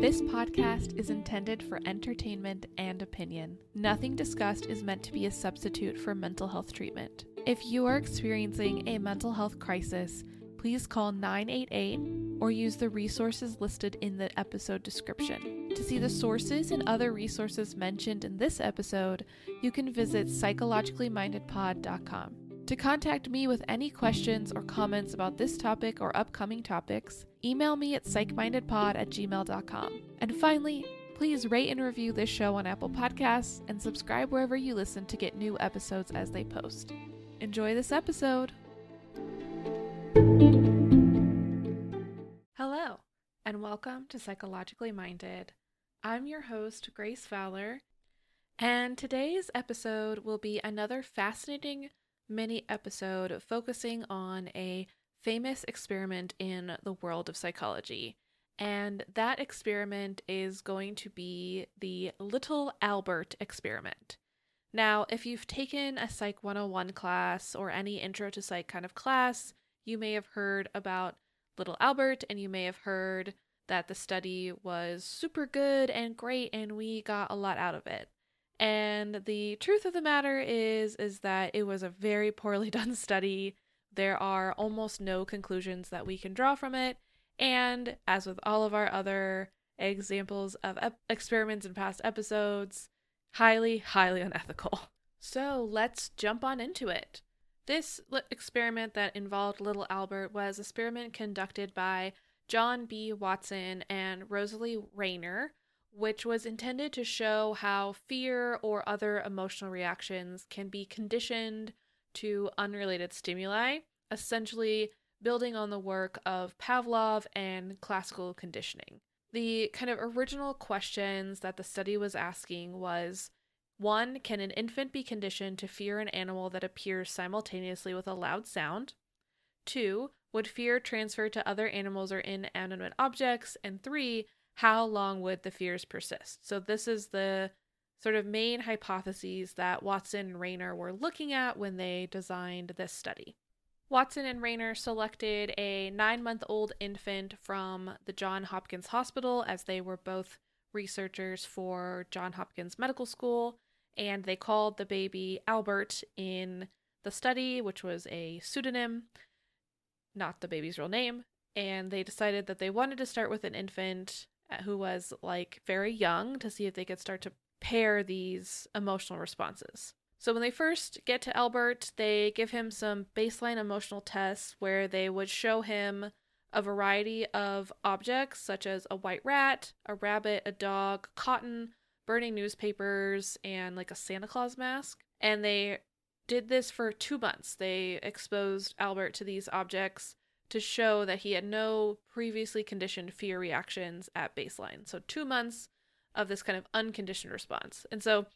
This podcast is intended for entertainment and opinion. Nothing discussed is meant to be a substitute for mental health treatment. If you are experiencing a mental health crisis, please call 988 or use the resources listed in the episode description. To see the sources and other resources mentioned in this episode, you can visit psychologicallymindedpod.com. To contact me with any questions or comments about this topic or upcoming topics, email me at psychmindedpod at gmail.com. And finally, please rate and review this show on Apple Podcasts and subscribe wherever you listen to get new episodes as they post. Enjoy this episode! Hello, and welcome to Psychologically Minded. I'm your host, Grace Fowler, and today's episode will be another fascinating mini episode focusing on a famous experiment in the world of psychology. And that experiment is going to be the Little Albert experiment. Now, if you've taken a Psych 101 class or any intro to psych kind of class, you may have heard about Little Albert and you may have heard that the study was super good and great and we got a lot out of it. And the truth of the matter is is that it was a very poorly done study. There are almost no conclusions that we can draw from it, and as with all of our other examples of ep- experiments in past episodes, highly highly unethical. So, let's jump on into it. This experiment that involved little Albert was an experiment conducted by John B. Watson and Rosalie Rayner which was intended to show how fear or other emotional reactions can be conditioned to unrelated stimuli, essentially building on the work of Pavlov and classical conditioning. The kind of original questions that the study was asking was one, can an infant be conditioned to fear an animal that appears simultaneously with a loud sound? Two, would fear transfer to other animals or inanimate objects? And three, how long would the fears persist? So, this is the sort of main hypotheses that Watson and Rayner were looking at when they designed this study. Watson and Rayner selected a nine month old infant from the Johns Hopkins Hospital as they were both researchers for Johns Hopkins Medical School, and they called the baby Albert in the study, which was a pseudonym, not the baby's real name. And they decided that they wanted to start with an infant who was like very young to see if they could start to pair these emotional responses. So when they first get to Albert, they give him some baseline emotional tests where they would show him a variety of objects such as a white rat, a rabbit, a dog, cotton, burning newspapers, and like a Santa Claus mask. And they did this for two months. They exposed Albert to these objects to show that he had no previously conditioned fear reactions at baseline. So, two months of this kind of unconditioned response. And so,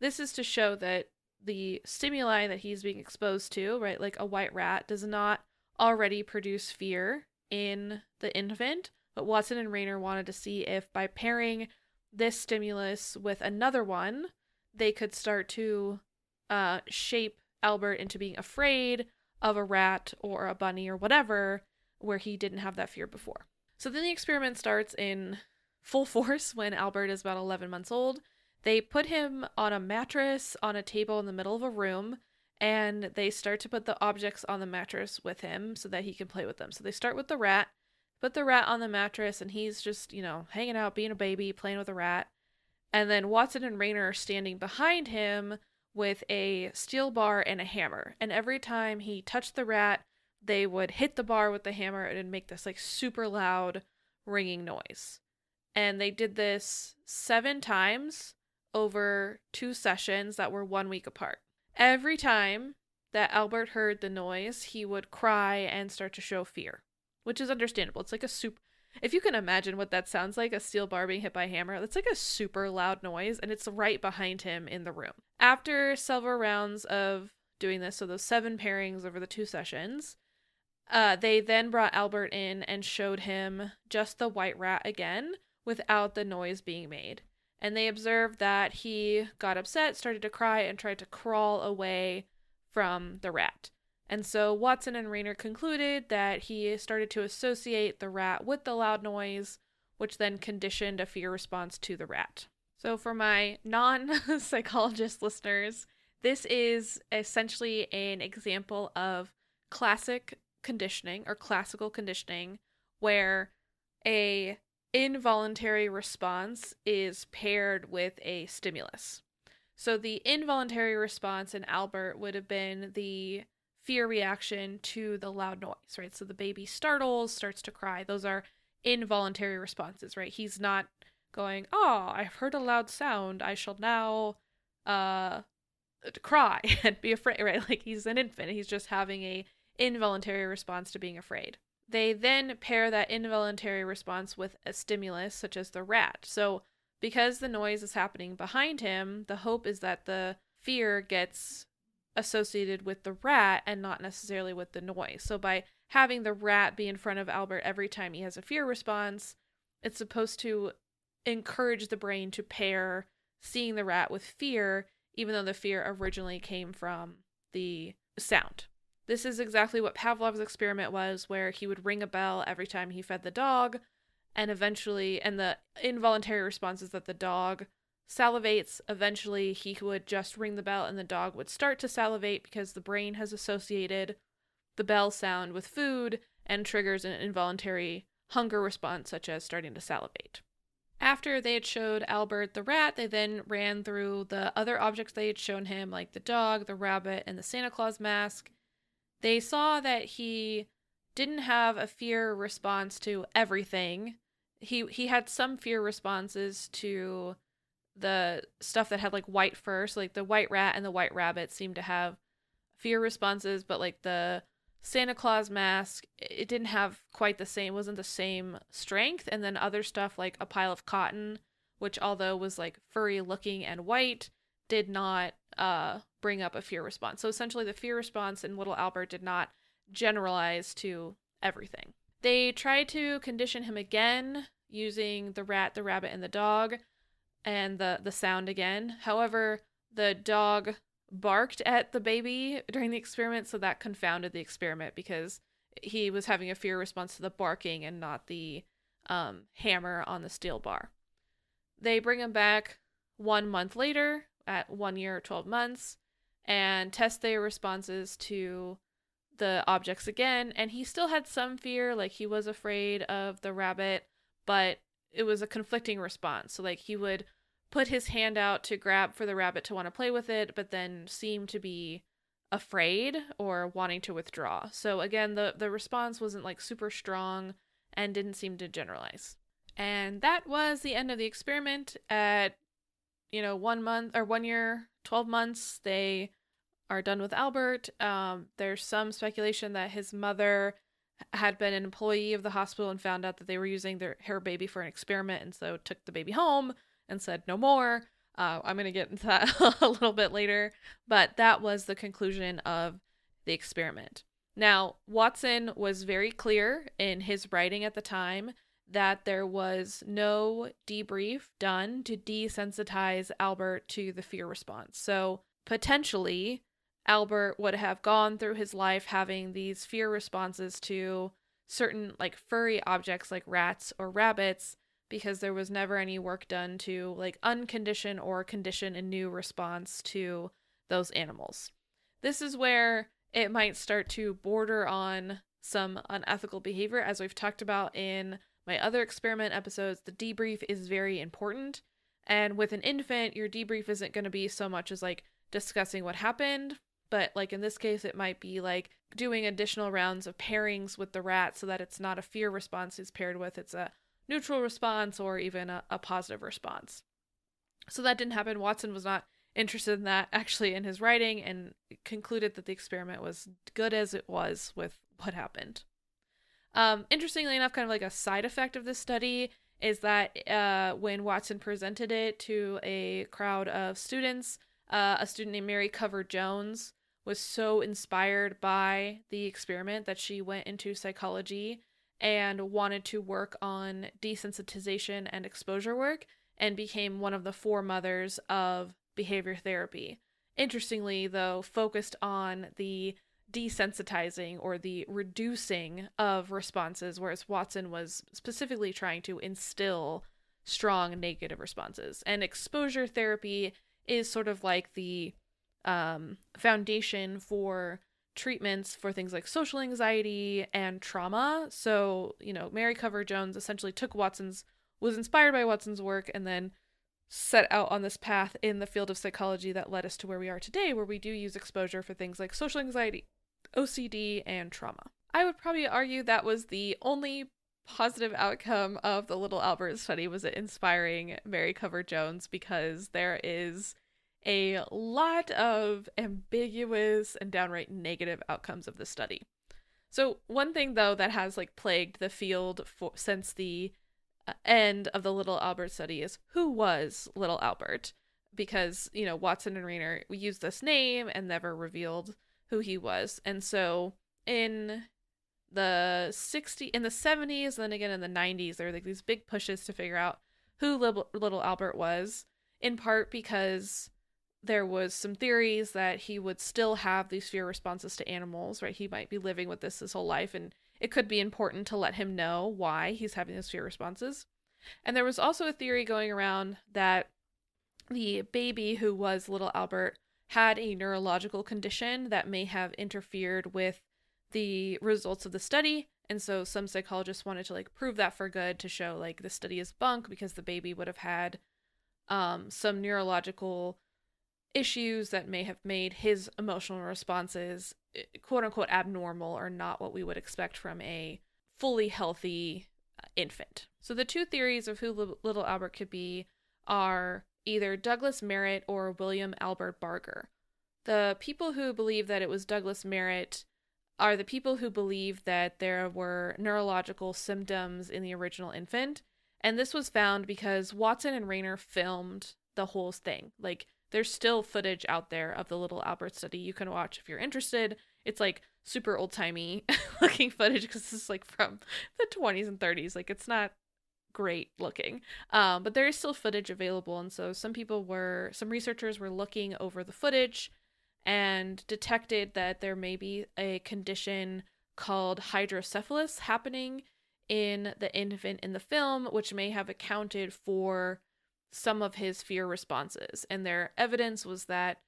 this is to show that the stimuli that he's being exposed to, right, like a white rat, does not already produce fear in the infant. But Watson and Rayner wanted to see if by pairing this stimulus with another one, they could start to uh, shape Albert into being afraid of a rat or a bunny or whatever, where he didn't have that fear before. So then the experiment starts in full force when Albert is about 11 months old. They put him on a mattress on a table in the middle of a room and they start to put the objects on the mattress with him so that he can play with them. So they start with the rat, put the rat on the mattress, and he's just, you know, hanging out, being a baby, playing with a rat. And then Watson and Rayner are standing behind him with a steel bar and a hammer. And every time he touched the rat, they would hit the bar with the hammer and it'd make this like super loud ringing noise. And they did this seven times over two sessions that were one week apart. Every time that Albert heard the noise, he would cry and start to show fear, which is understandable. It's like a super. If you can imagine what that sounds like, a steel bar being hit by a hammer, that's like a super loud noise, and it's right behind him in the room. After several rounds of doing this, so those seven pairings over the two sessions, uh, they then brought Albert in and showed him just the white rat again without the noise being made. And they observed that he got upset, started to cry, and tried to crawl away from the rat. And so Watson and Rayner concluded that he started to associate the rat with the loud noise, which then conditioned a fear response to the rat. So, for my non psychologist listeners, this is essentially an example of classic conditioning or classical conditioning where a involuntary response is paired with a stimulus. So the involuntary response in Albert would have been the fear reaction to the loud noise, right? So the baby startles, starts to cry. Those are involuntary responses, right? He's not going, "Oh, I've heard a loud sound. I shall now uh cry and be afraid," right? Like he's an infant. He's just having a involuntary response to being afraid. They then pair that involuntary response with a stimulus such as the rat. So because the noise is happening behind him, the hope is that the fear gets associated with the rat and not necessarily with the noise. So by having the rat be in front of Albert every time he has a fear response, it's supposed to encourage the brain to pair seeing the rat with fear, even though the fear originally came from the sound. This is exactly what Pavlov's experiment was, where he would ring a bell every time he fed the dog, and eventually, and the involuntary response is that the dog salivates. Eventually, he would just ring the bell and the dog would start to salivate because the brain has associated the bell sound with food and triggers an involuntary hunger response, such as starting to salivate. After they had showed Albert the rat, they then ran through the other objects they had shown him, like the dog, the rabbit, and the Santa Claus mask. They saw that he didn't have a fear response to everything. He he had some fear responses to the stuff that had like white fur, so like the white rat and the white rabbit seemed to have fear responses, but like the Santa Claus mask, it didn't have quite the same, wasn't the same strength. And then other stuff like a pile of cotton, which although was like furry looking and white, did not uh, bring up a fear response. So essentially, the fear response in Little Albert did not generalize to everything. They tried to condition him again using the rat, the rabbit, and the dog, and the the sound again. However, the dog barked at the baby during the experiment, so that confounded the experiment because he was having a fear response to the barking and not the um, hammer on the steel bar. They bring him back one month later at one year, 12 months, and test their responses to the objects again. And he still had some fear, like he was afraid of the rabbit, but it was a conflicting response. So, like, he would put his hand out to grab for the rabbit to want to play with it, but then seem to be afraid or wanting to withdraw. So again, the the response wasn't like super strong and didn't seem to generalize. And that was the end of the experiment at you know, 1 month or 1 year, 12 months they are done with Albert. Um there's some speculation that his mother had been an employee of the hospital and found out that they were using their her baby for an experiment and so took the baby home and said no more. Uh, I'm going to get into that a little bit later, but that was the conclusion of the experiment. Now, Watson was very clear in his writing at the time that there was no debrief done to desensitize Albert to the fear response. So, potentially, Albert would have gone through his life having these fear responses to certain like furry objects like rats or rabbits because there was never any work done to like uncondition or condition a new response to those animals. This is where it might start to border on some unethical behavior. As we've talked about in my other experiment episodes, the debrief is very important. And with an infant, your debrief isn't going to be so much as like discussing what happened, but like in this case, it might be like doing additional rounds of pairings with the rat so that it's not a fear response it's paired with, it's a neutral response or even a, a positive response. So that didn't happen. Watson was not interested in that actually in his writing and concluded that the experiment was good as it was with what happened. Um, interestingly enough, kind of like a side effect of this study is that uh, when Watson presented it to a crowd of students, uh, a student named Mary Cover Jones was so inspired by the experiment that she went into psychology and wanted to work on desensitization and exposure work and became one of the four mothers of behavior therapy. Interestingly, though, focused on the desensitizing or the reducing of responses, whereas Watson was specifically trying to instill strong negative responses. And exposure therapy is sort of like the um, foundation for treatments for things like social anxiety and trauma. So, you know, Mary Cover Jones essentially took Watson's, was inspired by Watson's work, and then set out on this path in the field of psychology that led us to where we are today, where we do use exposure for things like social anxiety, OCD, and trauma. I would probably argue that was the only positive outcome of the Little Albert study was it inspiring Mary Cover Jones because there is a lot of ambiguous and downright negative outcomes of the study. So one thing though that has like plagued the field for since the uh, end of the Little Albert study is who was Little Albert because you know Watson and Rayner used this name and never revealed who he was. And so in the 60 in the 70s then again in the 90s there were like these big pushes to figure out who little, little albert was in part because there was some theories that he would still have these fear responses to animals right he might be living with this his whole life and it could be important to let him know why he's having those fear responses and there was also a theory going around that the baby who was little albert had a neurological condition that may have interfered with the results of the study. And so some psychologists wanted to like prove that for good to show like the study is bunk because the baby would have had um, some neurological issues that may have made his emotional responses eh, quote unquote abnormal or not what we would expect from a fully healthy uh, infant. So the two theories of who little Albert could be are either Douglas Merritt or William Albert Barger. The people who believe that it was Douglas Merritt are the people who believe that there were neurological symptoms in the original infant. And this was found because Watson and Rayner filmed the whole thing. Like, there's still footage out there of the little Albert study you can watch if you're interested. It's like super old timey looking footage because it's like from the 20s and 30s. Like, it's not great looking. Um, but there is still footage available. And so some people were, some researchers were looking over the footage and detected that there may be a condition called hydrocephalus happening in the infant in the film, which may have accounted for some of his fear responses. And their evidence was that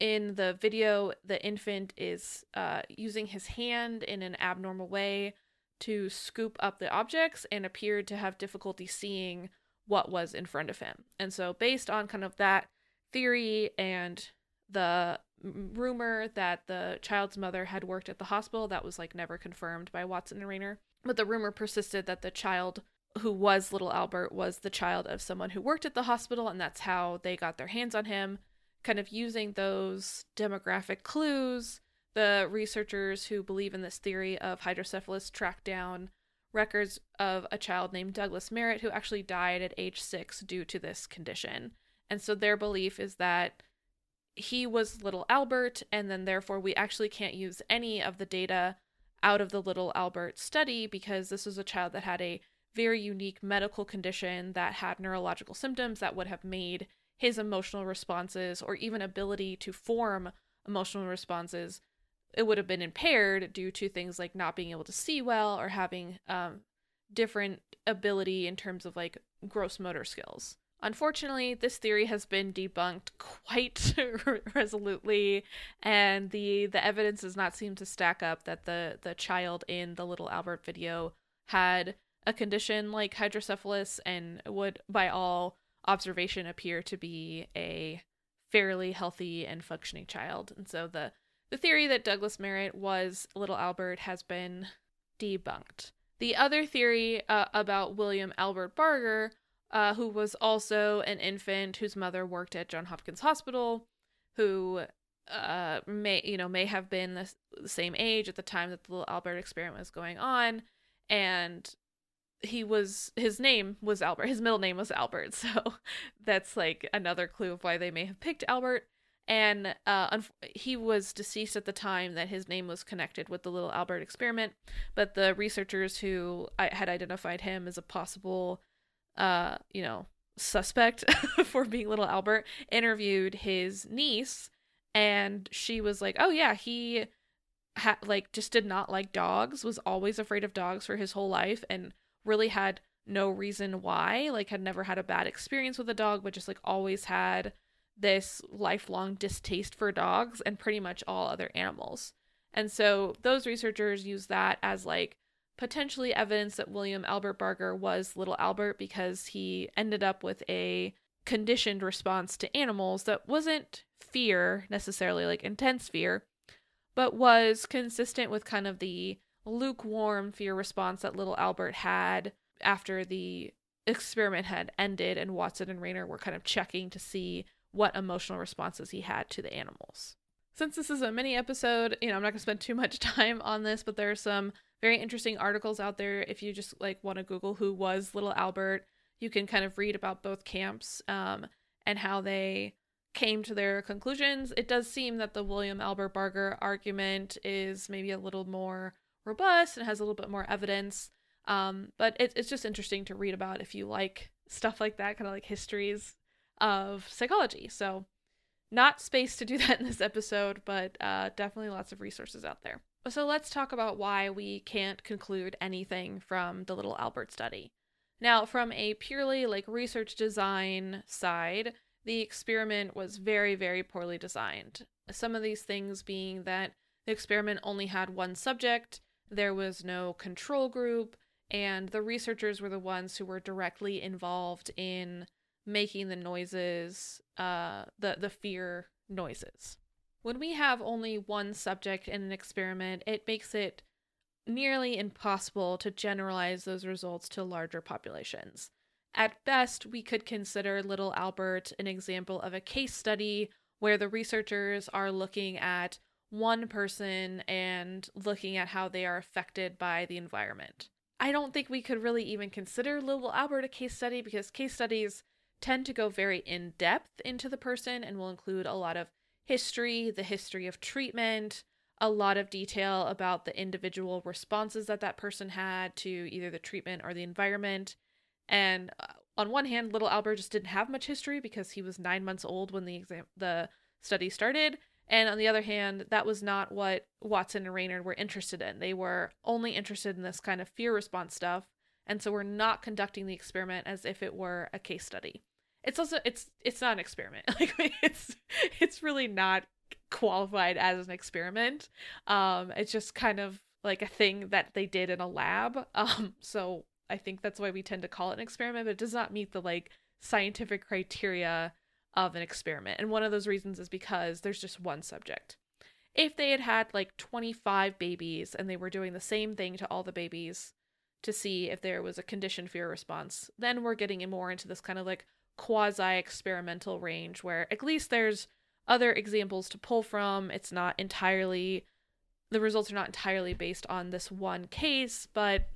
in the video, the infant is uh, using his hand in an abnormal way to scoop up the objects and appeared to have difficulty seeing what was in front of him. And so, based on kind of that theory and the rumor that the child's mother had worked at the hospital, that was like never confirmed by Watson and Rayner. But the rumor persisted that the child who was little Albert was the child of someone who worked at the hospital, and that's how they got their hands on him. Kind of using those demographic clues the researchers who believe in this theory of hydrocephalus tracked down records of a child named Douglas Merritt who actually died at age six due to this condition. And so their belief is that he was little Albert, and then therefore we actually can't use any of the data out of the little Albert study because this was a child that had a very unique medical condition that had neurological symptoms that would have made his emotional responses or even ability to form emotional responses it would have been impaired due to things like not being able to see well or having um, different ability in terms of like gross motor skills. Unfortunately, this theory has been debunked quite resolutely, and the the evidence does not seem to stack up that the the child in the little Albert video had a condition like hydrocephalus and would, by all observation, appear to be a fairly healthy and functioning child. And so the the theory that Douglas Merritt was Little Albert has been debunked. The other theory uh, about William Albert Barger uh, who was also an infant whose mother worked at John Hopkins Hospital, who uh, may you know may have been the, the same age at the time that the little Albert experiment was going on, and he was his name was Albert. His middle name was Albert, so that's like another clue of why they may have picked Albert. And uh, he was deceased at the time that his name was connected with the little Albert experiment. But the researchers who had identified him as a possible, uh, you know, suspect for being little Albert interviewed his niece, and she was like, "Oh yeah, he." Ha- like just did not like dogs was always afraid of dogs for his whole life and really had no reason why, like had never had a bad experience with a dog, but just like always had this lifelong distaste for dogs and pretty much all other animals. And so those researchers use that as like potentially evidence that William Albert Barger was little Albert because he ended up with a conditioned response to animals that wasn't fear necessarily like intense fear, but was consistent with kind of the lukewarm fear response that little Albert had after the experiment had ended and Watson and Rayner were kind of checking to see what emotional responses he had to the animals. Since this is a mini episode, you know, I'm not going to spend too much time on this, but there are some very interesting articles out there if you just like want to google who was little Albert, you can kind of read about both camps um, and how they came to their conclusions. It does seem that the William Albert Barger argument is maybe a little more robust and has a little bit more evidence. Um, but it, it's just interesting to read about if you like stuff like that, kind of like histories of psychology. So, not space to do that in this episode, but uh, definitely lots of resources out there. So, let's talk about why we can't conclude anything from the little Albert study. Now, from a purely like research design side, the experiment was very, very poorly designed. Some of these things being that the experiment only had one subject, there was no control group, and the researchers were the ones who were directly involved in making the noises, uh, the, the fear noises. When we have only one subject in an experiment, it makes it nearly impossible to generalize those results to larger populations. At best, we could consider Little Albert an example of a case study where the researchers are looking at one person and looking at how they are affected by the environment. I don't think we could really even consider Little Albert a case study because case studies tend to go very in depth into the person and will include a lot of history, the history of treatment, a lot of detail about the individual responses that that person had to either the treatment or the environment. And uh, on one hand, little Albert just didn't have much history because he was nine months old when the exam the study started, and on the other hand, that was not what Watson and Rayner were interested in. They were only interested in this kind of fear response stuff, and so we're not conducting the experiment as if it were a case study. It's also it's it's not an experiment. Like it's it's really not qualified as an experiment. Um it's just kind of like a thing that they did in a lab. Um so I think that's why we tend to call it an experiment, but it does not meet the like scientific criteria of an experiment. And one of those reasons is because there's just one subject. If they had had like 25 babies and they were doing the same thing to all the babies to see if there was a conditioned fear response, then we're getting more into this kind of like quasi experimental range where at least there's other examples to pull from. It's not entirely, the results are not entirely based on this one case, but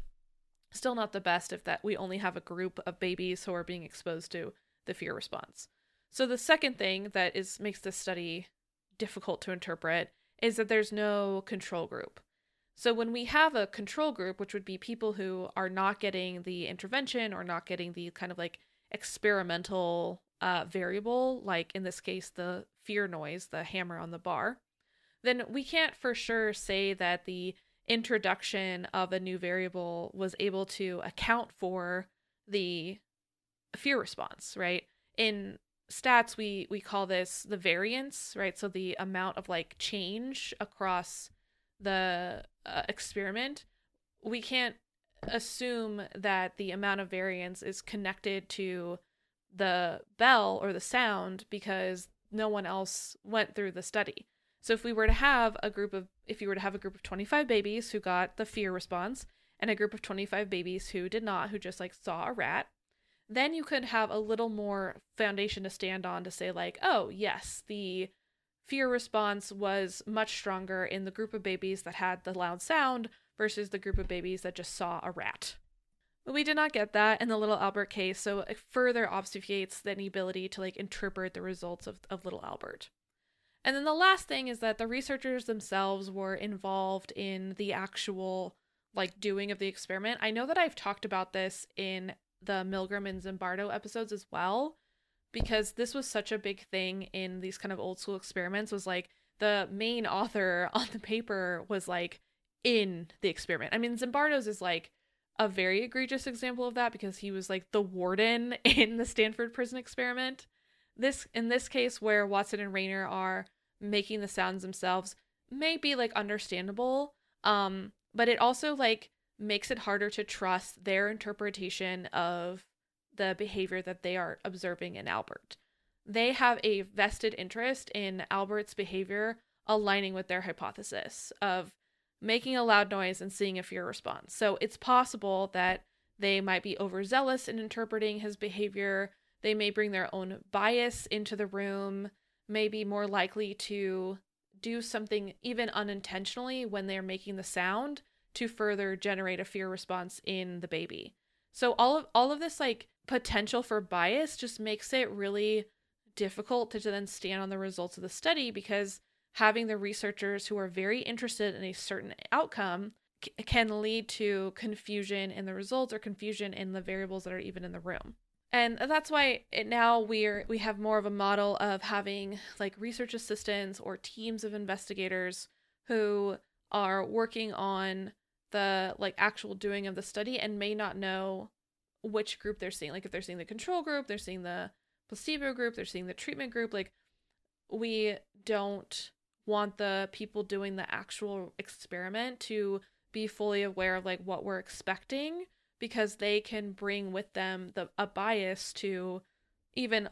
still not the best if that we only have a group of babies who are being exposed to the fear response. So the second thing that is makes this study difficult to interpret is that there's no control group. So when we have a control group, which would be people who are not getting the intervention or not getting the kind of like experimental uh, variable, like in this case the fear noise, the hammer on the bar, then we can't for sure say that the introduction of a new variable was able to account for the fear response, right? In stats we we call this the variance right? So the amount of like change across the uh, experiment. We can't assume that the amount of variance is connected to the bell or the sound because no one else went through the study. So if we were to have a group of if you were to have a group of 25 babies who got the fear response and a group of 25 babies who did not who just like saw a rat then you could have a little more foundation to stand on to say, like, oh, yes, the fear response was much stronger in the group of babies that had the loud sound versus the group of babies that just saw a rat. But we did not get that in the little Albert case, so it further obfuscates the inability to like interpret the results of, of little Albert. And then the last thing is that the researchers themselves were involved in the actual like doing of the experiment. I know that I've talked about this in the Milgram and Zimbardo episodes as well, because this was such a big thing in these kind of old school experiments was like the main author on the paper was like in the experiment. I mean, Zimbardo's is like a very egregious example of that because he was like the warden in the Stanford prison experiment. This in this case where Watson and Rayner are making the sounds themselves may be like understandable. Um, but it also like makes it harder to trust their interpretation of the behavior that they are observing in Albert. They have a vested interest in Albert's behavior aligning with their hypothesis of making a loud noise and seeing a fear response. So it's possible that they might be overzealous in interpreting his behavior. They may bring their own bias into the room, may be more likely to do something even unintentionally when they're making the sound to further generate a fear response in the baby. So all of all of this like potential for bias just makes it really difficult to then stand on the results of the study because having the researchers who are very interested in a certain outcome c- can lead to confusion in the results or confusion in the variables that are even in the room. And that's why it, now we're we have more of a model of having like research assistants or teams of investigators who are working on the like actual doing of the study and may not know which group they're seeing. Like if they're seeing the control group, they're seeing the placebo group, they're seeing the treatment group. Like we don't want the people doing the actual experiment to be fully aware of like what we're expecting because they can bring with them the a bias to even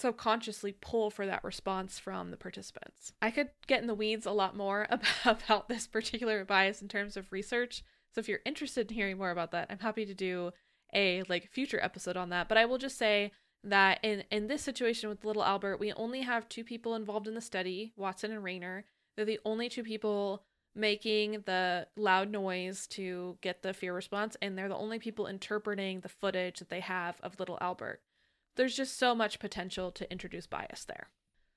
subconsciously pull for that response from the participants. I could get in the weeds a lot more about, this particular bias in terms of research. So if you're interested in hearing more about that, I'm happy to do a like future episode on that. But I will just say that in in this situation with little Albert, we only have two people involved in the study, Watson and Rayner. They're the only two people making the loud noise to get the fear response and they're the only people interpreting the footage that they have of little Albert. There's just so much potential to introduce bias there.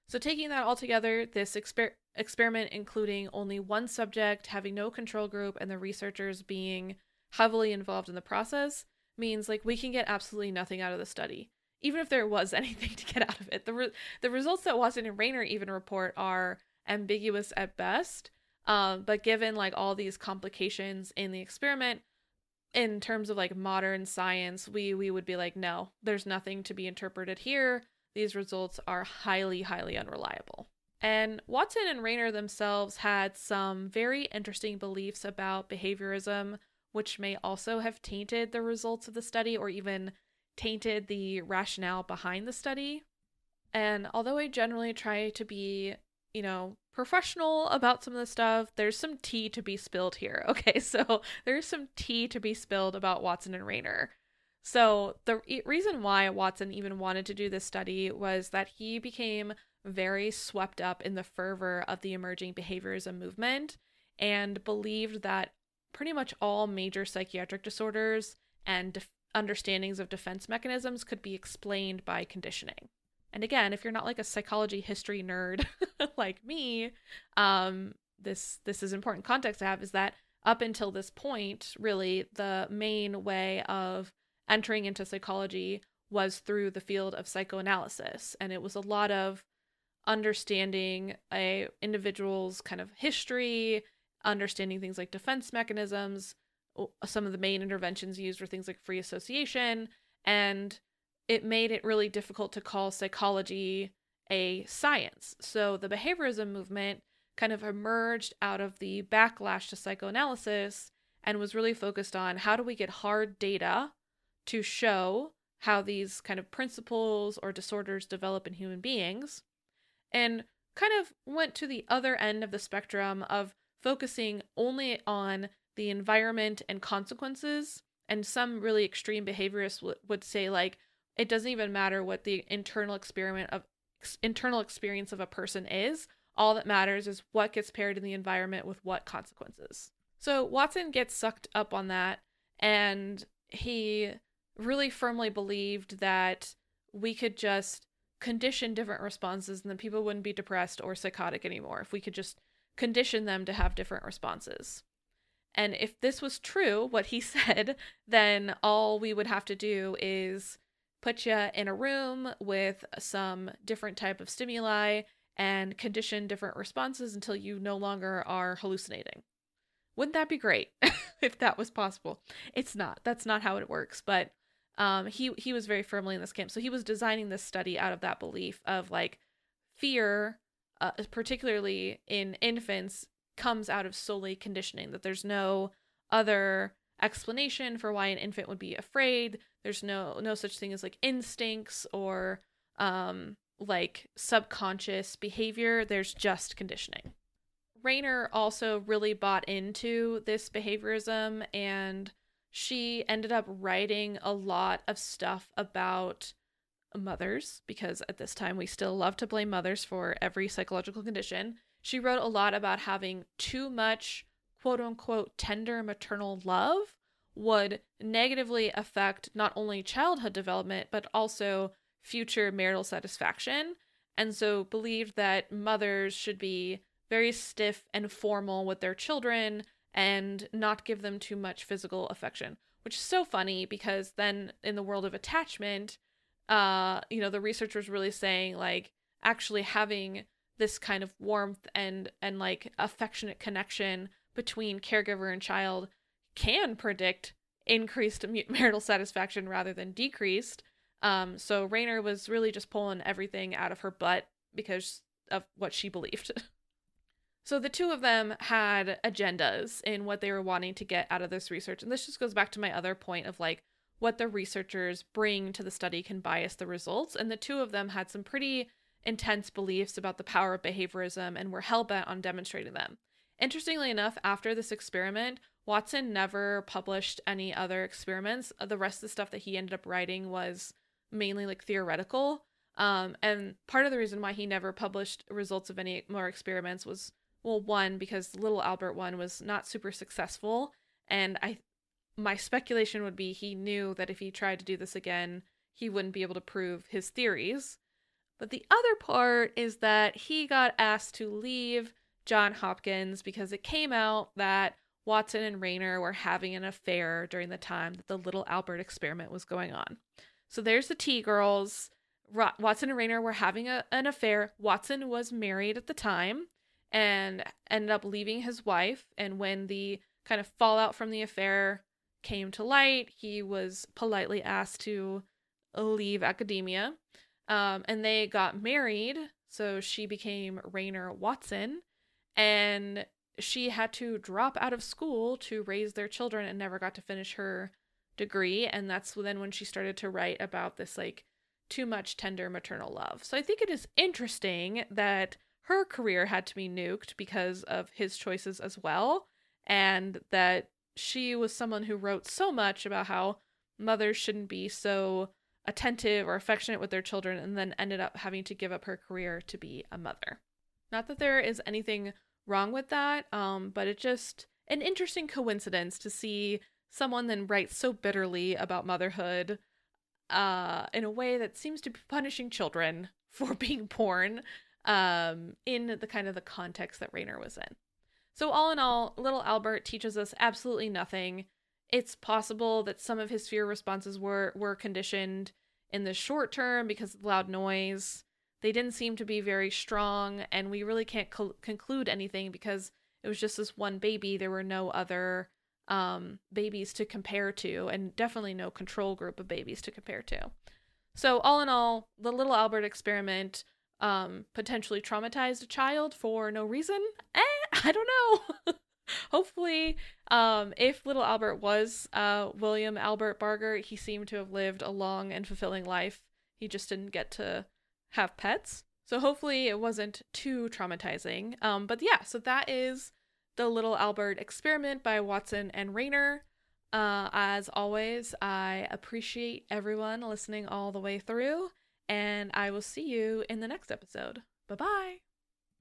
So taking that all together, this exper- experiment including only one subject, having no control group and the researchers being heavily involved in the process means like we can get absolutely nothing out of the study even if there was anything to get out of it. The re- the results that Watson and Rayner even report are ambiguous at best. Um, but given like all these complications in the experiment, in terms of like modern science, we we would be like, no, there's nothing to be interpreted here. These results are highly, highly unreliable. And Watson and Rayner themselves had some very interesting beliefs about behaviorism, which may also have tainted the results of the study or even tainted the rationale behind the study. And although I generally try to be, you know, professional about some of the stuff, there's some tea to be spilled here. Okay, so there's some tea to be spilled about Watson and Rayner. So the reason why Watson even wanted to do this study was that he became very swept up in the fervor of the emerging behaviorism movement and believed that pretty much all major psychiatric disorders and understandings of defense mechanisms could be explained by conditioning. And again, if you're not like a psychology history nerd like me, um, this this is important context to have is that up until this point, really the main way of entering into psychology was through the field of psychoanalysis, and it was a lot of understanding a individual's kind of history, understanding things like defense mechanisms, some of the main interventions used were things like free association and it made it really difficult to call psychology a science. So the behaviorism movement kind of emerged out of the backlash to psychoanalysis and was really focused on how do we get hard data to show how these kind of principles or disorders develop in human beings and kind of went to the other end of the spectrum of focusing only on the environment and consequences and some really extreme behaviorists w- would say like it doesn't even matter what the internal experiment of internal experience of a person is. All that matters is what gets paired in the environment with what consequences. So Watson gets sucked up on that, and he really firmly believed that we could just condition different responses and then people wouldn't be depressed or psychotic anymore if we could just condition them to have different responses. And if this was true, what he said, then all we would have to do is put you in a room with some different type of stimuli and condition different responses until you no longer are hallucinating. Wouldn't that be great if that was possible? It's not. That's not how it works, but um he he was very firmly in this camp. So he was designing this study out of that belief of like fear uh, particularly in infants comes out of solely conditioning that there's no other explanation for why an infant would be afraid there's no no such thing as like instincts or um like subconscious behavior there's just conditioning Rayner also really bought into this behaviorism and she ended up writing a lot of stuff about mothers because at this time we still love to blame mothers for every psychological condition. She wrote a lot about having too much quote unquote tender maternal love would negatively affect not only childhood development but also future marital satisfaction. And so believed that mothers should be very stiff and formal with their children and not give them too much physical affection which is so funny because then in the world of attachment uh you know the researchers really saying like actually having this kind of warmth and and like affectionate connection between caregiver and child can predict increased marital satisfaction rather than decreased um so Rayner was really just pulling everything out of her butt because of what she believed So the two of them had agendas in what they were wanting to get out of this research. And this just goes back to my other point of like what the researchers bring to the study can bias the results. And the two of them had some pretty intense beliefs about the power of behaviorism and were hell bent on demonstrating them. Interestingly enough, after this experiment, Watson never published any other experiments. The rest of the stuff that he ended up writing was mainly like theoretical. Um, and part of the reason why he never published results of any more experiments was well, one because little Albert one was not super successful, and I my speculation would be he knew that if he tried to do this again, he wouldn't be able to prove his theories. But the other part is that he got asked to leave John Hopkins because it came out that Watson and Rayner were having an affair during the time that the little Albert experiment was going on. So there's the tea girls. Watson and Rayner were having a, an affair. Watson was married at the time and ended up leaving his wife. And when the kind of fallout from the affair came to light, he was politely asked to leave academia. Um, and they got married. So she became Rayner Watson. And she had to drop out of school to raise their children and never got to finish her degree. And that's then when she started to write about this like too much tender maternal love. So I think it is interesting that her career had to be nuked because of his choices as well, and that she was someone who wrote so much about how mothers shouldn't be so attentive or affectionate with their children and then ended up having to give up her career to be a mother. Not that there is anything wrong with that, um, but it's just an interesting coincidence to see someone then write so bitterly about motherhood uh, in a way that seems to be punishing children for being born um, in the kind of the context that Rayner was in. So all in all, little Albert teaches us absolutely nothing. It's possible that some of his fear responses were were conditioned in the short term because of loud noise. They didn't seem to be very strong, and we really can't co- conclude anything because it was just this one baby. There were no other um, babies to compare to, and definitely no control group of babies to compare to. So, all in all, the little Albert experiment um, potentially traumatized a child for no reason. Eh, I don't know. Hopefully, um, if little Albert was uh, William Albert Barger, he seemed to have lived a long and fulfilling life. He just didn't get to have pets. So hopefully it wasn't too traumatizing. Um, but yeah, so that is the Little Albert experiment by Watson and Rayner. Uh, as always, I appreciate everyone listening all the way through, and I will see you in the next episode. Bye bye.